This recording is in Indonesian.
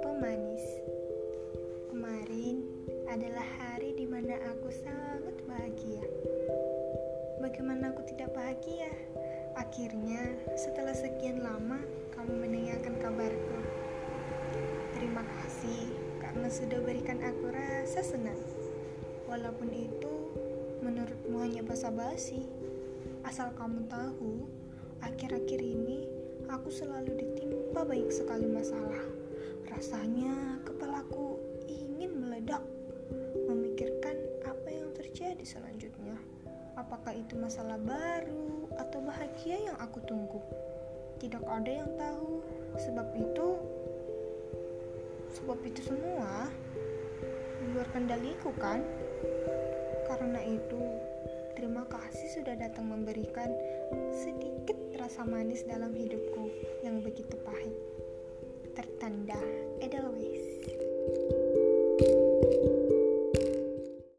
Pemanis Kemarin adalah hari di mana aku sangat bahagia. Bagaimana aku tidak bahagia? Akhirnya, setelah sekian lama, kamu menanyakan kabarku. Terima kasih karena sudah berikan aku rasa senang. Walaupun itu menurutmu hanya basa-basi. Asal kamu tahu, akhir-akhir ini aku selalu ditimpa banyak sekali masalah. Rasanya kepalaku ingin meledak, memikirkan apa yang terjadi selanjutnya. Apakah itu masalah baru atau bahagia yang aku tunggu? Tidak ada yang tahu. Sebab itu, sebab itu semua di luar kendaliku kan? Karena itu, terima kasih sudah datang memberikan sedikit rasa manis dalam hidupku yang begitu pahit. Tertanda.